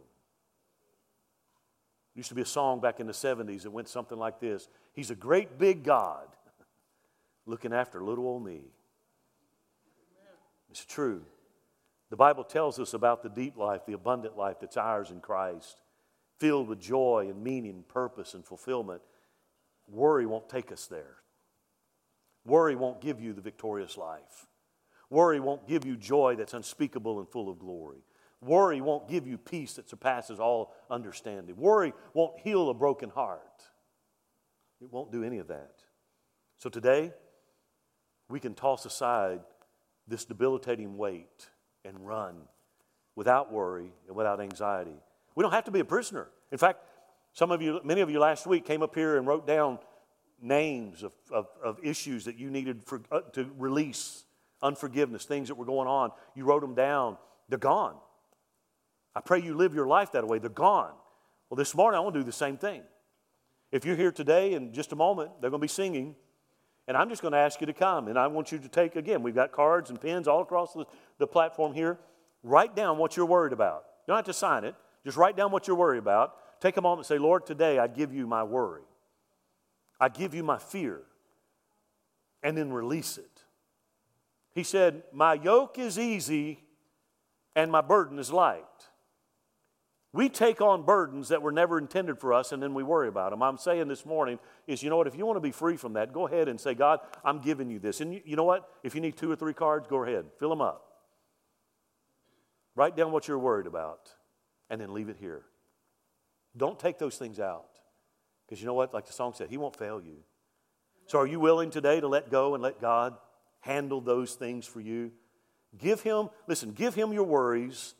Used to be a song back in the 70s that went something like this He's a great big God looking after little old me. It's true. The Bible tells us about the deep life, the abundant life that's ours in Christ, filled with joy and meaning, purpose, and fulfillment. Worry won't take us there. Worry won't give you the victorious life. Worry won't give you joy that's unspeakable and full of glory. Worry won't give you peace that surpasses all understanding. Worry won't heal a broken heart. It won't do any of that. So today, we can toss aside this debilitating weight and run without worry and without anxiety. We don't have to be a prisoner. In fact, some of you, many of you last week came up here and wrote down names of, of, of issues that you needed for, uh, to release unforgiveness, things that were going on. You wrote them down. They're gone. I pray you live your life that way. They're gone. Well, this morning I want to do the same thing. If you're here today, in just a moment, they're going to be singing. And I'm just going to ask you to come. And I want you to take, again, we've got cards and pens all across the, the platform here. Write down what you're worried about. You don't have to sign it. Just write down what you're worried about. Take a moment and say, Lord, today I give you my worry. I give you my fear. And then release it. He said, My yoke is easy and my burden is light. We take on burdens that were never intended for us and then we worry about them. I'm saying this morning is, you know what, if you want to be free from that, go ahead and say, God, I'm giving you this. And you, you know what? If you need two or three cards, go ahead, fill them up. Write down what you're worried about and then leave it here. Don't take those things out. Because you know what? Like the song said, He won't fail you. So are you willing today to let go and let God handle those things for you? Give Him, listen, give Him your worries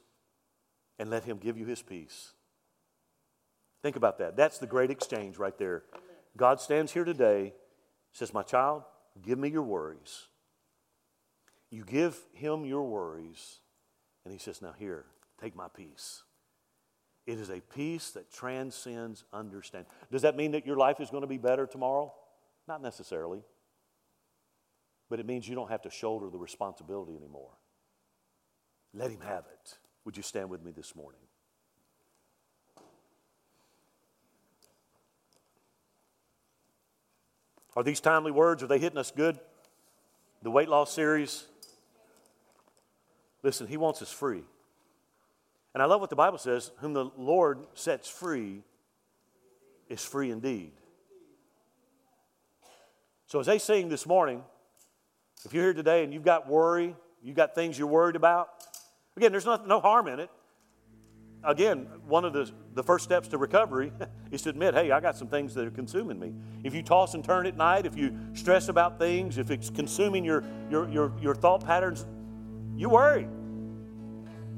and let Him give you His peace. Think about that. That's the great exchange right there. God stands here today, says, My child, give me your worries. You give Him your worries, and He says, Now here, take my peace. It is a peace that transcends understanding. Does that mean that your life is going to be better tomorrow? Not necessarily. But it means you don't have to shoulder the responsibility anymore. Let Him have it. Would you stand with me this morning? Are these timely words? Are they hitting us good? The weight loss series? Listen, He wants us free. And I love what the Bible says whom the Lord sets free is free indeed. So, as they sing this morning, if you're here today and you've got worry, you've got things you're worried about, Again, there's no, no harm in it. Again, one of the, the first steps to recovery [LAUGHS] is to admit, hey, I got some things that are consuming me. If you toss and turn at night, if you stress about things, if it's consuming your, your, your, your thought patterns, you worry.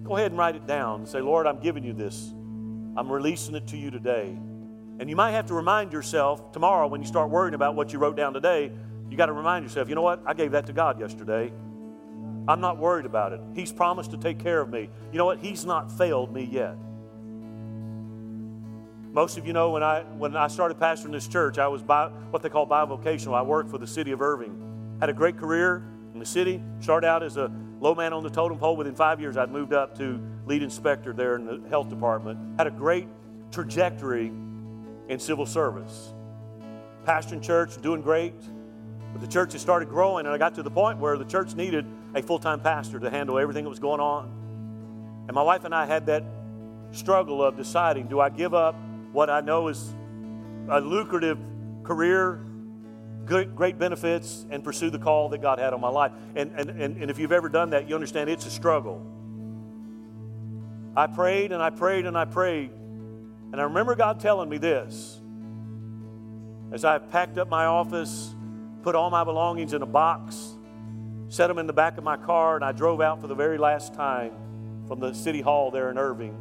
Go ahead and write it down and say, Lord, I'm giving you this. I'm releasing it to you today. And you might have to remind yourself tomorrow when you start worrying about what you wrote down today You got to remind yourself, you know what? I gave that to God yesterday. I'm not worried about it. He's promised to take care of me. You know what? He's not failed me yet. Most of you know when I when I started pastoring this church, I was by what they call bivocational. I worked for the city of Irving. Had a great career in the city. Started out as a low man on the totem pole. Within five years, I'd moved up to lead inspector there in the health department. Had a great trajectory in civil service. Pastoring church, doing great. But the church had started growing, and I got to the point where the church needed a full time pastor to handle everything that was going on. And my wife and I had that struggle of deciding do I give up what I know is a lucrative career, good, great benefits, and pursue the call that God had on my life? And, and, and, and if you've ever done that, you understand it's a struggle. I prayed and I prayed and I prayed. And I remember God telling me this as I packed up my office, put all my belongings in a box, set them in the back of my car, and I drove out for the very last time from the city hall there in Irving.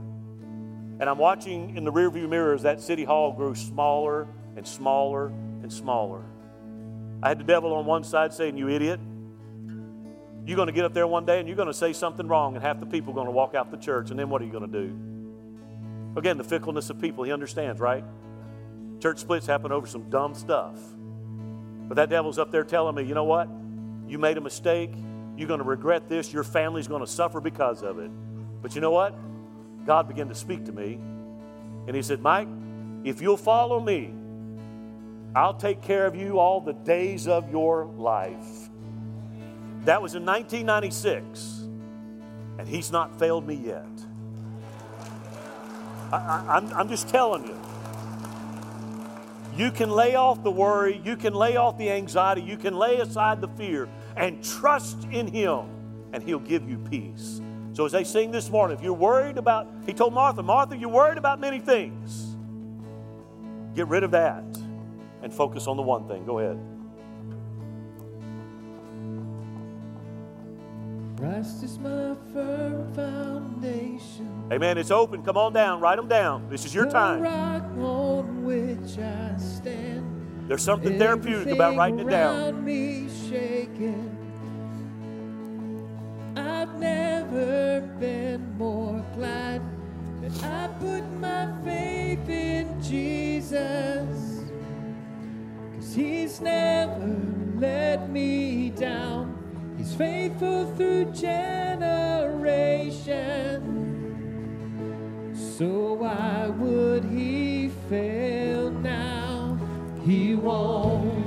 And I'm watching in the rearview mirror as that city hall grew smaller and smaller and smaller. I had the devil on one side saying, You idiot. You're going to get up there one day and you're going to say something wrong, and half the people are going to walk out the church, and then what are you going to do? Again, the fickleness of people, he understands, right? Church splits happen over some dumb stuff. But that devil's up there telling me, you know what? You made a mistake. You're going to regret this. Your family's going to suffer because of it. But you know what? God began to speak to me. And He said, Mike, if you'll follow me, I'll take care of you all the days of your life. That was in 1996. And He's not failed me yet. I, am I'm just telling you. You can lay off the worry, you can lay off the anxiety, you can lay aside the fear and trust in Him, and He'll give you peace. So, as they sing this morning, if you're worried about, He told Martha, Martha, you're worried about many things. Get rid of that and focus on the one thing. Go ahead. Christ is my firm foundation. Amen. It's open. Come on down. Write them down. This is your time. There's something therapeutic about writing it down. I've never been more glad that I put my faith in Jesus. Cause he's never let me down. He's faithful through generations. So why would he fail now? He won't.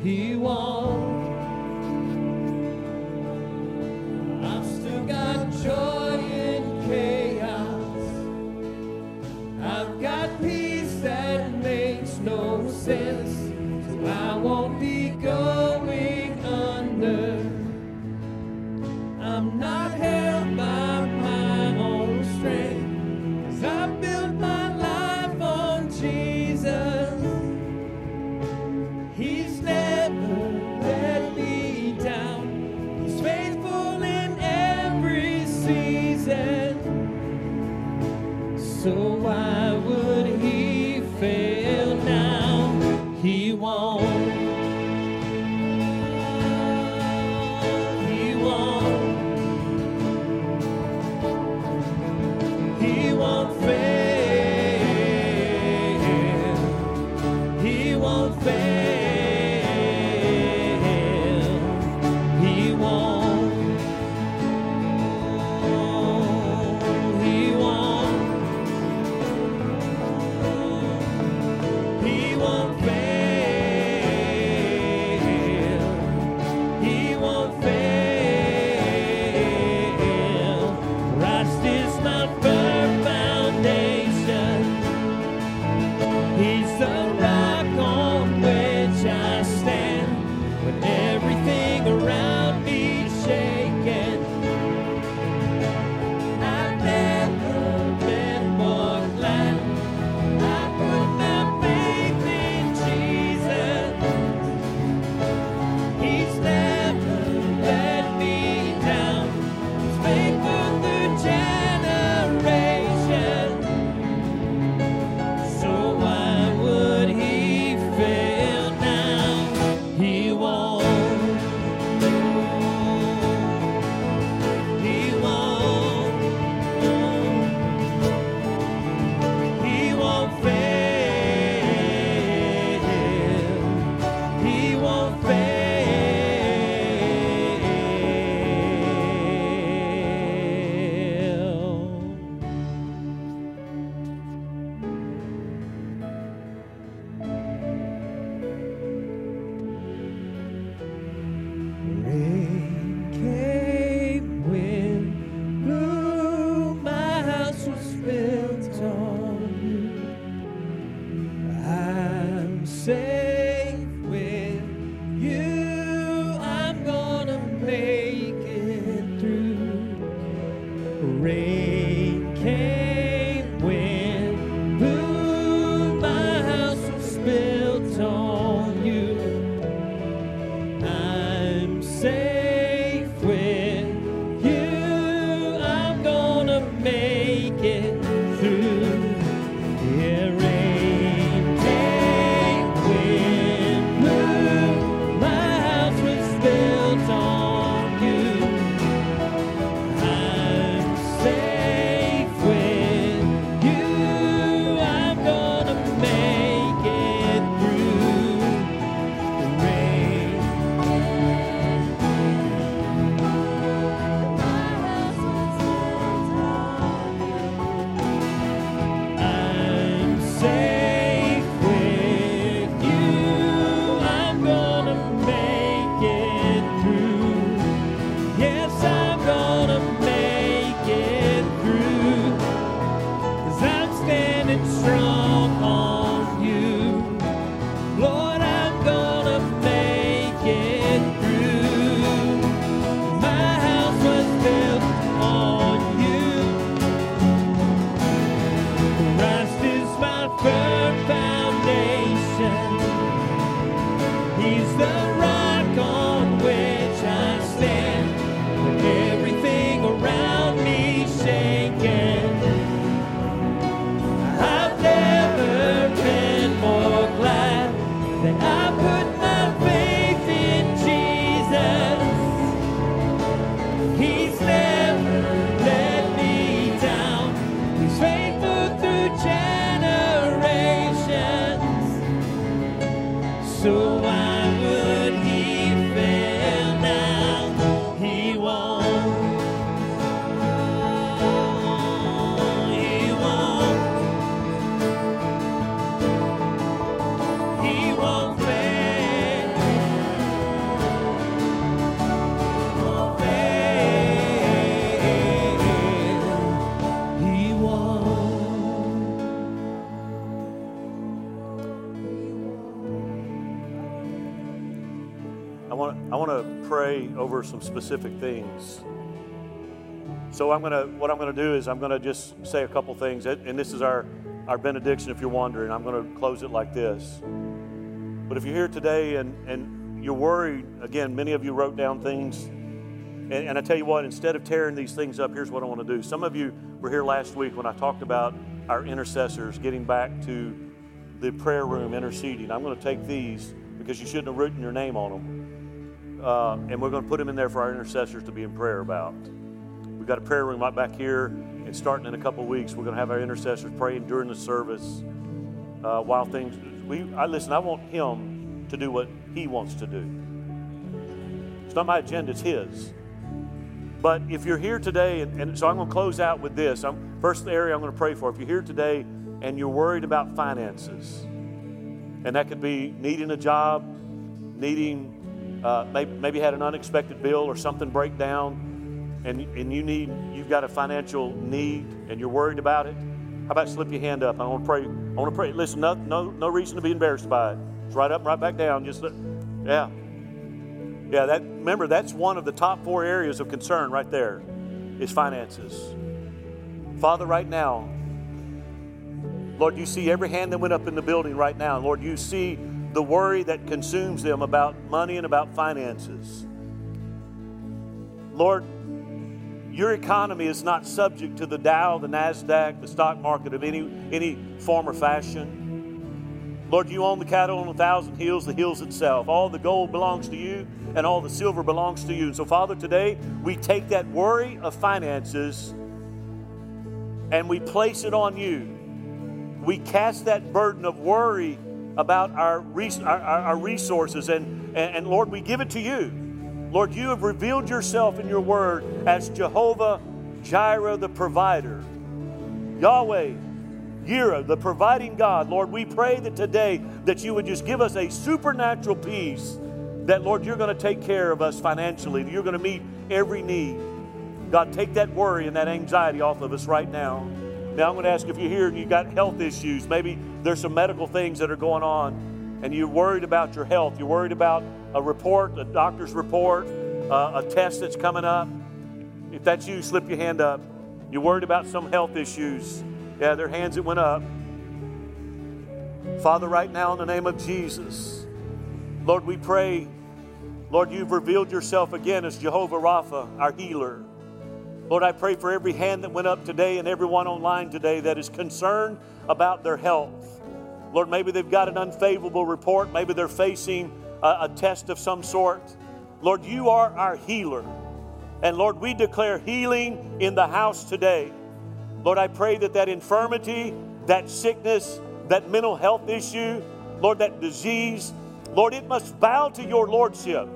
He won't. I've still got joy over some specific things. So I'm gonna what I'm gonna do is I'm gonna just say a couple things, and this is our our benediction. If you're wondering, I'm gonna close it like this. But if you're here today and and you're worried, again, many of you wrote down things, and, and I tell you what, instead of tearing these things up, here's what I want to do. Some of you were here last week when I talked about our intercessors getting back to the prayer room interceding. I'm going to take these because you shouldn't have written your name on them uh, and we're going to put them in there for our intercessors to be in prayer about. We've got a prayer room right back here, and starting in a couple weeks, we're going to have our intercessors praying during the service uh, while things. We, I listen. I want him to do what he wants to do. It's not my agenda; it's his. But if you're here today, and, and so I'm going to close out with this. I'm, first area I'm going to pray for. If you're here today and you're worried about finances, and that could be needing a job, needing uh, maybe, maybe had an unexpected bill or something break down and, and you need you've got a financial need and you're worried about it how about slip your hand up? I want to pray i want to pray listen no, no, no reason to be embarrassed by it. It's right up right back down just yeah. Yeah that remember that's one of the top four areas of concern right there is finances. Father right now lord you see every hand that went up in the building right now. Lord you see the worry that consumes them about money and about finances. Lord, your economy is not subject to the Dow, the NASDAQ, the stock market of any, any form or fashion. Lord, you own the cattle on a thousand hills, the hills itself. All the gold belongs to you, and all the silver belongs to you. So, Father, today we take that worry of finances and we place it on you. We cast that burden of worry about our, our, our resources. And, and, and Lord, we give it to you. Lord, you have revealed yourself in your word as Jehovah Jireh, the provider. Yahweh, Yireh, the providing God. Lord, we pray that today that you would just give us a supernatural peace that, Lord, you're going to take care of us financially. You're going to meet every need. God, take that worry and that anxiety off of us right now. Now, I'm going to ask if you're here and you've got health issues. Maybe there's some medical things that are going on, and you're worried about your health. You're worried about a report, a doctor's report, uh, a test that's coming up. If that's you, slip your hand up. You're worried about some health issues. Yeah, their hands that went up. Father, right now, in the name of Jesus, Lord, we pray, Lord, you've revealed yourself again as Jehovah Rapha, our healer. Lord, I pray for every hand that went up today and everyone online today that is concerned about their health. Lord, maybe they've got an unfavorable report. Maybe they're facing a, a test of some sort. Lord, you are our healer. And Lord, we declare healing in the house today. Lord, I pray that that infirmity, that sickness, that mental health issue, Lord, that disease, Lord, it must bow to your lordship.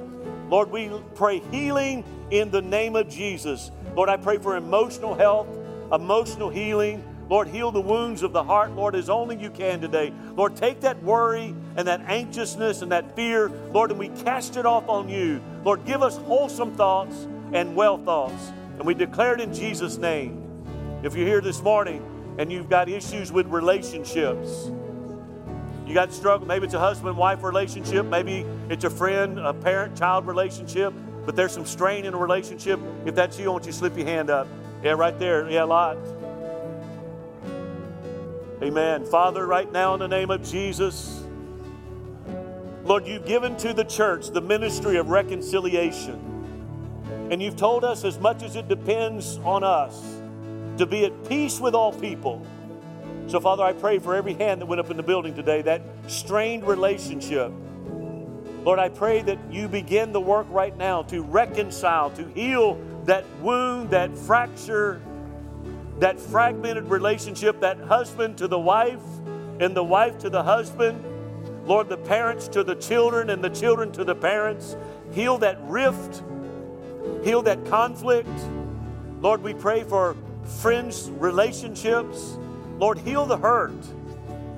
Lord, we pray healing in the name of Jesus. Lord, I pray for emotional health, emotional healing. Lord, heal the wounds of the heart, Lord, as only you can today. Lord, take that worry and that anxiousness and that fear, Lord, and we cast it off on you. Lord, give us wholesome thoughts and well thoughts. And we declare it in Jesus' name. If you're here this morning and you've got issues with relationships. You got struggle. Maybe it's a husband wife relationship. Maybe it's a friend, a parent child relationship. But there's some strain in a relationship. If that's you, I want you to slip your hand up. Yeah, right there. Yeah, a lot. Amen. Father, right now in the name of Jesus, Lord, you've given to the church the ministry of reconciliation. And you've told us as much as it depends on us to be at peace with all people. So, Father, I pray for every hand that went up in the building today, that strained relationship. Lord, I pray that you begin the work right now to reconcile, to heal that wound, that fracture, that fragmented relationship, that husband to the wife and the wife to the husband. Lord, the parents to the children and the children to the parents. Heal that rift, heal that conflict. Lord, we pray for friends' relationships. Lord, heal the hurt,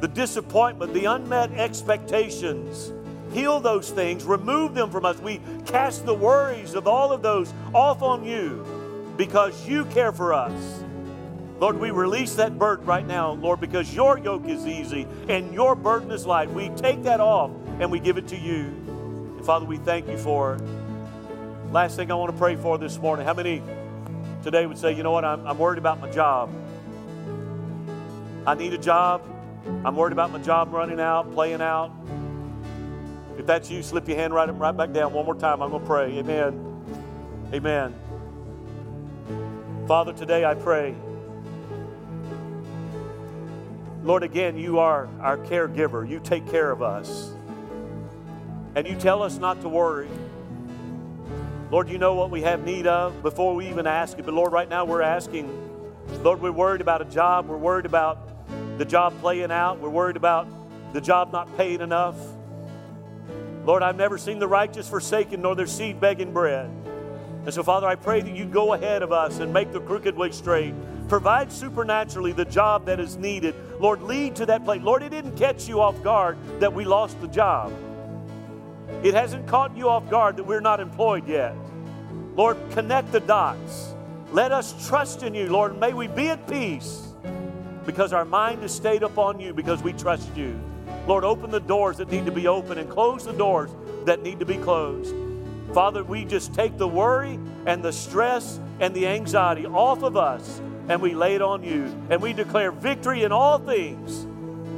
the disappointment, the unmet expectations. Heal those things, remove them from us. We cast the worries of all of those off on you because you care for us. Lord, we release that burden right now, Lord, because your yoke is easy and your burden is light. We take that off and we give it to you. And Father, we thank you for it. Last thing I want to pray for this morning. How many today would say, you know what, I'm, I'm worried about my job? I need a job. I'm worried about my job running out, playing out. If that's you, slip your hand right, right back down one more time. I'm going to pray. Amen. Amen. Father, today I pray. Lord, again, you are our caregiver. You take care of us. And you tell us not to worry. Lord, you know what we have need of before we even ask it. But Lord, right now we're asking. Lord, we're worried about a job. We're worried about the job playing out. We're worried about the job not paying enough. Lord, I've never seen the righteous forsaken nor their seed begging bread. And so, Father, I pray that you go ahead of us and make the crooked way straight. Provide supernaturally the job that is needed. Lord, lead to that place. Lord, it didn't catch you off guard that we lost the job. It hasn't caught you off guard that we're not employed yet. Lord, connect the dots. Let us trust in you, Lord. May we be at peace because our mind is stayed upon you because we trust you. Lord, open the doors that need to be open and close the doors that need to be closed. Father, we just take the worry and the stress and the anxiety off of us and we lay it on you. And we declare victory in all things.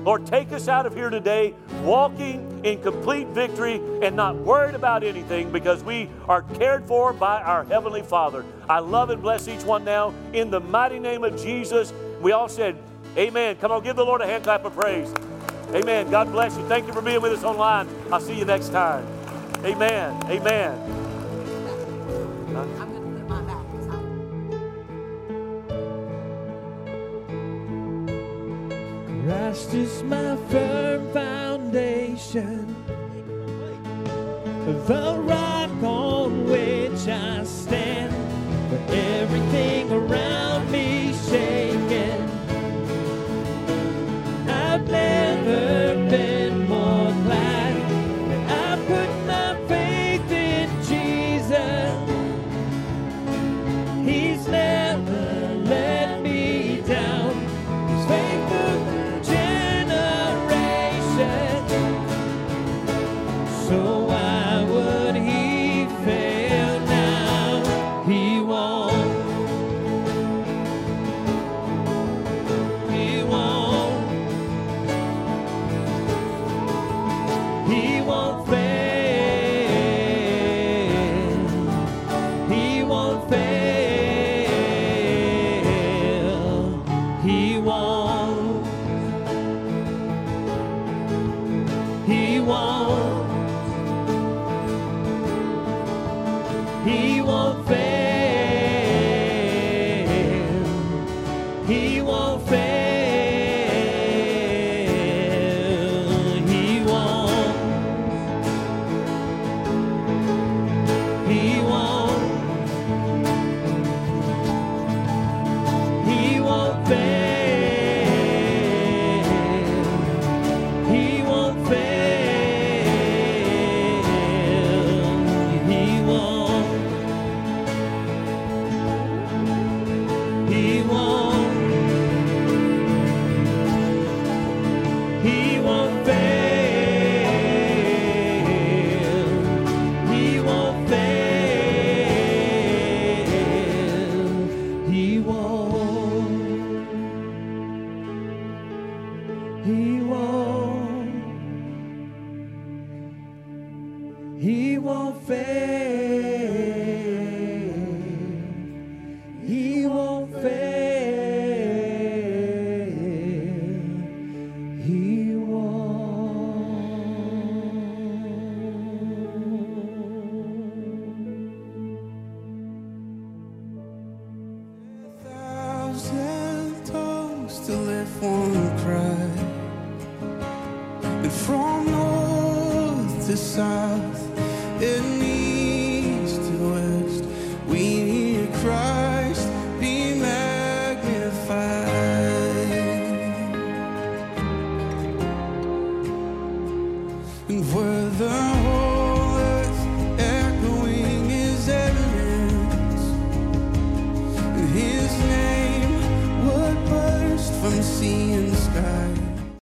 Lord, take us out of here today walking in complete victory and not worried about anything because we are cared for by our Heavenly Father. I love and bless each one now. In the mighty name of Jesus, we all said, Amen. Come on, give the Lord a hand clap of praise. Amen. God bless you. Thank you for being with us online. I'll see you next time. Amen. Amen. Christ is my firm foundation, the rock on which I stand. for everything around me never been won't. He won't fail.